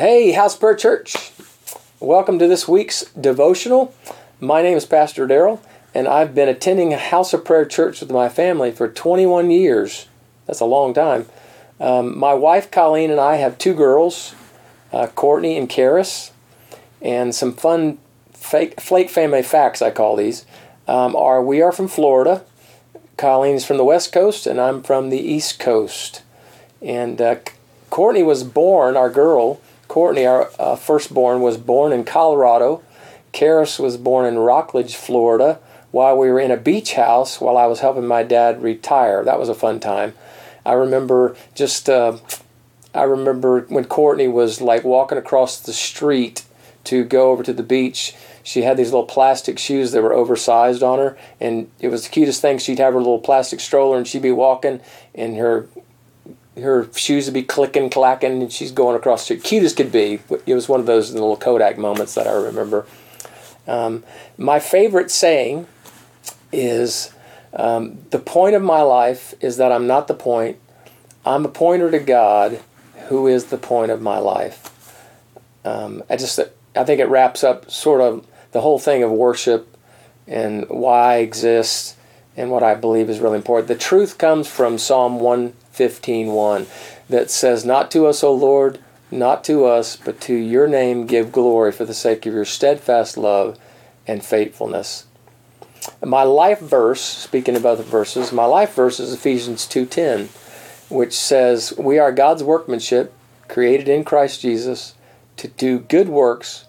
Hey, House Prayer Church. Welcome to this week's devotional. My name is Pastor Daryl, and I've been attending House of Prayer Church with my family for 21 years. That's a long time. Um, my wife Colleen and I have two girls, uh, Courtney and Karis, and some fun fake, flake family facts, I call these, um, are we are from Florida. Colleen's from the West Coast, and I'm from the East Coast. And uh, Courtney was born, our girl, Courtney, our uh, firstborn, was born in Colorado. Karis was born in Rockledge, Florida, while we were in a beach house while I was helping my dad retire. That was a fun time. I remember just, uh, I remember when Courtney was like walking across the street to go over to the beach. She had these little plastic shoes that were oversized on her, and it was the cutest thing. She'd have her little plastic stroller, and she'd be walking, and her her shoes would be clicking, clacking, and she's going across the street. Cute as could be. It was one of those little Kodak moments that I remember. Um, my favorite saying is um, the point of my life is that I'm not the point. I'm a pointer to God, who is the point of my life. Um, I just I think it wraps up sort of the whole thing of worship and why I exist and what I believe is really important. The truth comes from Psalm 1 15:1 that says, "Not to us, O Lord, not to us, but to your name give glory for the sake of your steadfast love and faithfulness." My life verse, speaking about the verses, my life verse is Ephesians 2:10, which says, "We are God's workmanship, created in Christ Jesus, to do good works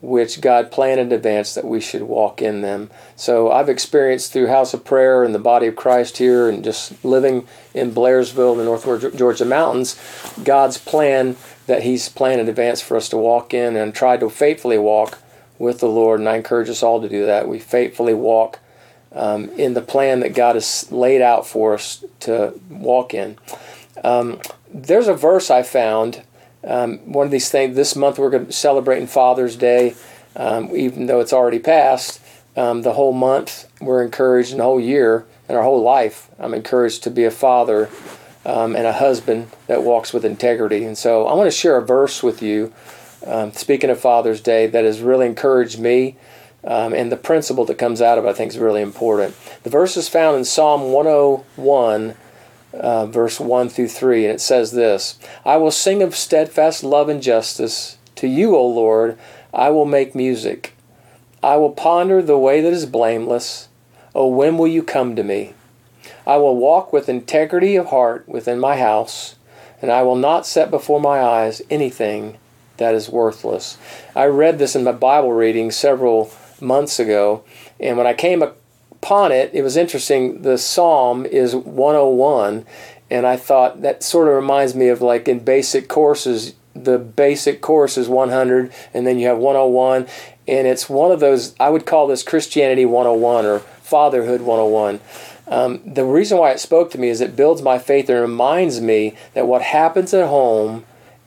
which God planned in advance that we should walk in them. So I've experienced through House of Prayer and the body of Christ here and just living in Blairsville, the North Georgia mountains, God's plan that He's planned in advance for us to walk in and try to faithfully walk with the Lord. And I encourage us all to do that. We faithfully walk um, in the plan that God has laid out for us to walk in. Um, there's a verse I found um, one of these things, this month we're going to celebrating Father's Day, um, even though it's already passed. Um, the whole month we're encouraged, and the whole year, and our whole life, I'm encouraged to be a father um, and a husband that walks with integrity. And so I want to share a verse with you, um, speaking of Father's Day, that has really encouraged me. Um, and the principle that comes out of it, I think, is really important. The verse is found in Psalm 101, uh, verse 1 through 3, and it says this I will sing of steadfast love and justice. To you, O Lord, I will make music. I will ponder the way that is blameless. O when will you come to me? I will walk with integrity of heart within my house, and I will not set before my eyes anything that is worthless. I read this in my Bible reading several months ago, and when I came upon it, it was interesting. The psalm is 101, and I thought that sort of reminds me of like in basic courses, the basic course is 100, and then you have 101, and it's one of those, I would call this Christianity 101 or Fatherhood 101. Um, the reason why it spoke to me is it builds my faith and reminds me that what happens at home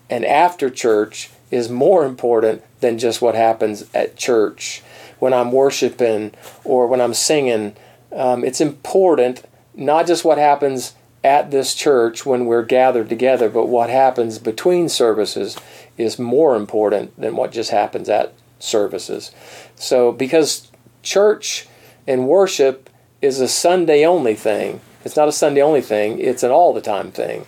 and after church is more important than just what happens at church when I'm worshiping or when I'm singing. Um, it's important not just what happens at this church when we're gathered together, but what happens between services is more important than what just happens at services. So, because church and worship is a Sunday only thing, it's not a Sunday only thing, it's an all the time thing.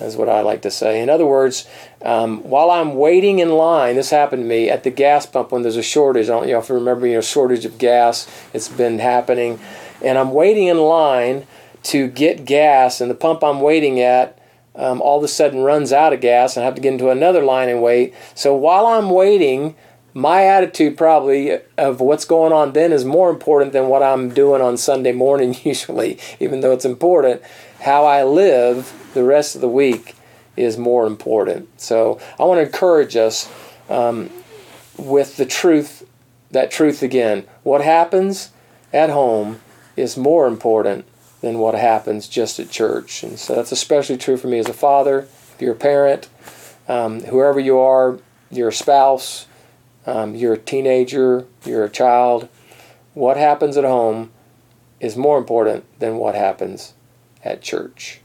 Is what I like to say. In other words, um, while I'm waiting in line, this happened to me at the gas pump when there's a shortage. I don't you know if you remember, you know, shortage of gas. It's been happening, and I'm waiting in line to get gas, and the pump I'm waiting at um, all of a sudden runs out of gas, and I have to get into another line and wait. So while I'm waiting, my attitude probably of what's going on then is more important than what I'm doing on Sunday morning usually, even though it's important. How I live the rest of the week is more important. So I want to encourage us um, with the truth, that truth again. What happens at home is more important than what happens just at church. And so that's especially true for me as a father, if you're a parent, um, whoever you are, you're spouse, um, you're a teenager, you're a child. What happens at home is more important than what happens at church.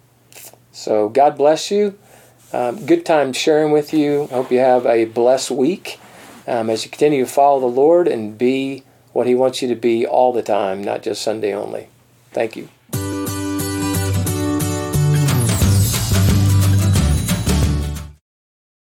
So God bless you. Um, good time sharing with you. Hope you have a blessed week um, as you continue to follow the Lord and be what He wants you to be all the time, not just Sunday only. Thank you.